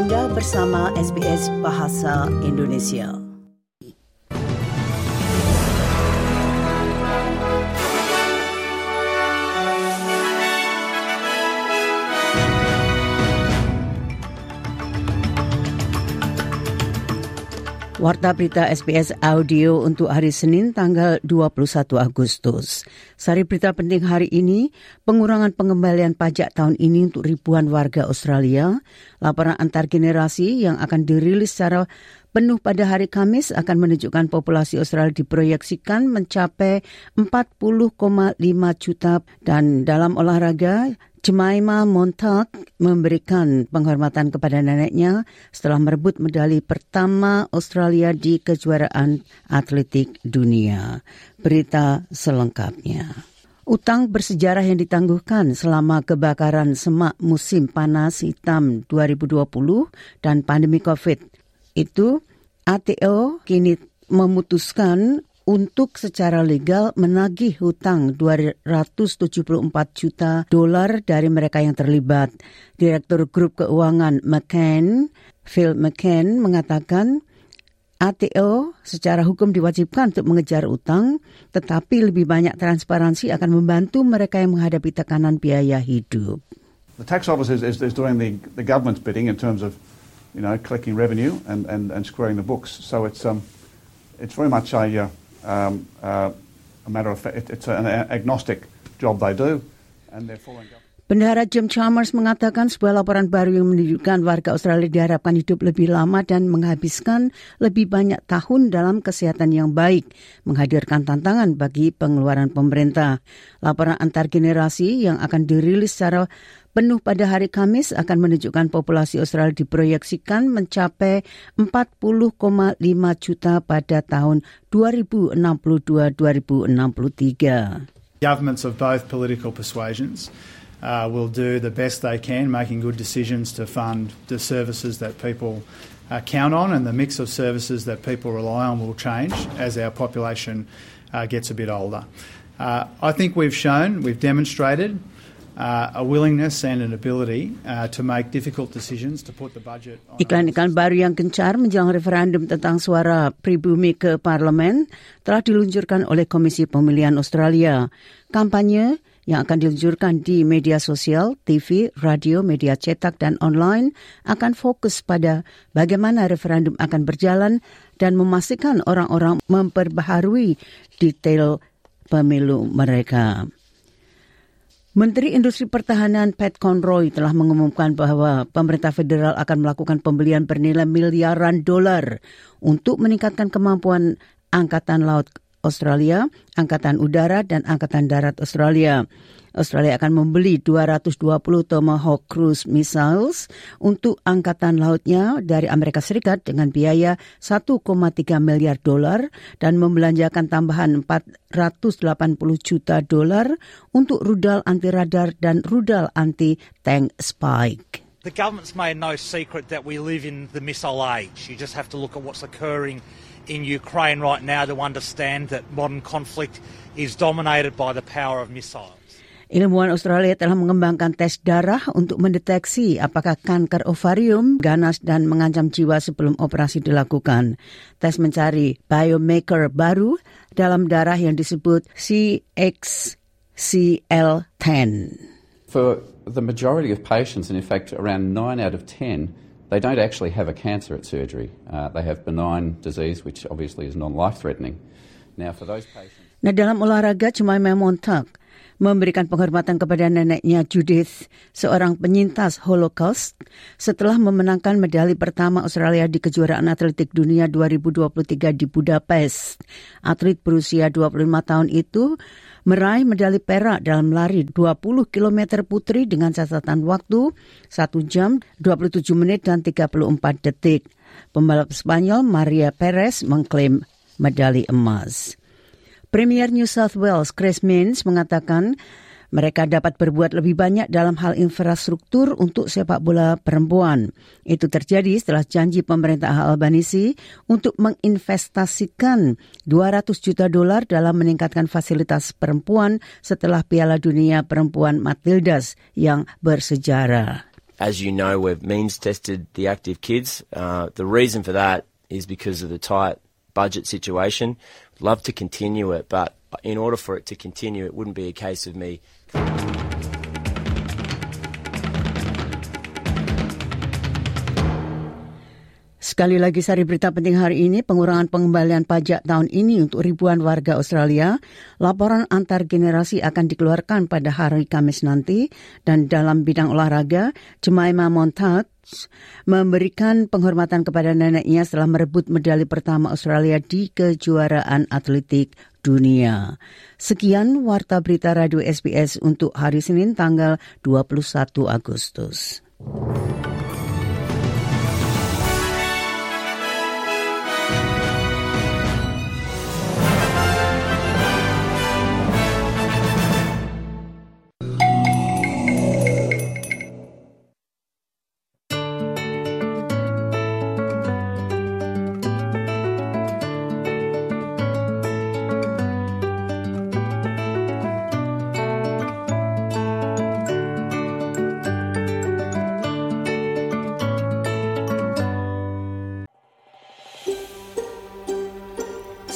Anda bersama SBS Bahasa Indonesia. Warta berita SBS Audio untuk hari Senin tanggal 21 Agustus. Sari berita penting hari ini, pengurangan pengembalian pajak tahun ini untuk ribuan warga Australia, laporan antar generasi yang akan dirilis secara penuh pada hari Kamis akan menunjukkan populasi Australia diproyeksikan mencapai 40,5 juta dan dalam olahraga Jemima Montag memberikan penghormatan kepada neneknya setelah merebut medali pertama Australia di kejuaraan atletik dunia. Berita selengkapnya. Utang bersejarah yang ditangguhkan selama kebakaran semak musim panas hitam 2020 dan pandemi COVID. Itu ATO kini memutuskan untuk secara legal menagih hutang 274 juta dolar dari mereka yang terlibat. Direktur Grup Keuangan McCain, Phil McCain mengatakan ATO secara hukum diwajibkan untuk mengejar utang, tetapi lebih banyak transparansi akan membantu mereka yang menghadapi tekanan biaya hidup. The tax office is, is, is doing the, the government's bidding in terms of, you know, collecting revenue and, and, and squaring the books. So it's um, it's very much a uh, um, uh, a matter of fact, it's an agnostic job they do, and they're following. Bendahara Jim Chalmers mengatakan sebuah laporan baru yang menunjukkan warga Australia diharapkan hidup lebih lama dan menghabiskan lebih banyak tahun dalam kesehatan yang baik, menghadirkan tantangan bagi pengeluaran pemerintah. Laporan antar generasi yang akan dirilis secara penuh pada hari Kamis akan menunjukkan populasi Australia diproyeksikan mencapai 40,5 juta pada tahun 2062-2063. Governments of both political persuasions uh, will do the best they can, making good decisions to fund the services that people uh, count on, and the mix of services that people rely on will change as our population uh, gets a bit older. Uh, I think we've shown, we've demonstrated uh, a willingness and an ability uh, to make difficult decisions to put the budget on Iklan-iklan baru yang gencar menjelang referendum tentang suara pribumi ke parlemen telah diluncurkan oleh Komisi Pemilihan Australia. Kampanye yang akan diluncurkan di media sosial, TV, radio, media cetak, dan online akan fokus pada bagaimana referendum akan berjalan dan memastikan orang-orang memperbaharui detail pemilu mereka. Menteri Industri Pertahanan Pat Conroy telah mengumumkan bahwa pemerintah federal akan melakukan pembelian bernilai miliaran dolar untuk meningkatkan kemampuan Angkatan Laut Australia, Angkatan Udara, dan Angkatan Darat Australia. Australia akan membeli 220 Tomahawk Cruise Missiles untuk angkatan lautnya dari Amerika Serikat dengan biaya 1,3 miliar dolar dan membelanjakan tambahan 480 juta dolar untuk rudal anti radar dan rudal anti tank Spike. The government's made no secret that we live in the missile age. You just have to look at what's occurring in Ukraine right now to understand that modern conflict is dominated by the power of missiles. Ilmuwan Australia telah mengembangkan tes darah untuk mendeteksi apakah kanker ovarium ganas dan mengancam jiwa sebelum operasi dilakukan. Tes mencari biomarker baru dalam darah yang disebut CXCL10. For the majority of patients, and in fact around 9 out of 10, they don't actually have a cancer at surgery. Uh, they have benign disease, which obviously is non-life threatening. Now, for those patients. Nah, dalam olahraga, Jemima Montag memberikan penghormatan kepada neneknya Judith, seorang penyintas Holocaust, setelah memenangkan medali pertama Australia di kejuaraan atletik dunia 2023 di Budapest. Atlet berusia 25 tahun itu meraih medali perak dalam lari 20 km putri dengan catatan waktu 1 jam 27 menit dan 34 detik. Pembalap Spanyol Maria Perez mengklaim medali emas. Premier New South Wales Chris Minns mengatakan mereka dapat berbuat lebih banyak dalam hal infrastruktur untuk sepak bola perempuan. Itu terjadi setelah janji pemerintah Albanisi untuk menginvestasikan 200 juta dolar dalam meningkatkan fasilitas perempuan setelah Piala Dunia Perempuan Matildas yang bersejarah. as you know, we've means tested the active kids. Uh, the reason for that is because of the tight budget situation. Love to continue it, but in order for it to continue, it wouldn't be a case of me. Sekali lagi sari berita penting hari ini, pengurangan pengembalian pajak tahun ini untuk ribuan warga Australia. Laporan antar generasi akan dikeluarkan pada hari Kamis nanti. Dan dalam bidang olahraga, Jemima Montag memberikan penghormatan kepada neneknya setelah merebut medali pertama Australia di kejuaraan atletik dunia. Sekian Warta Berita Radio SBS untuk hari Senin tanggal 21 Agustus.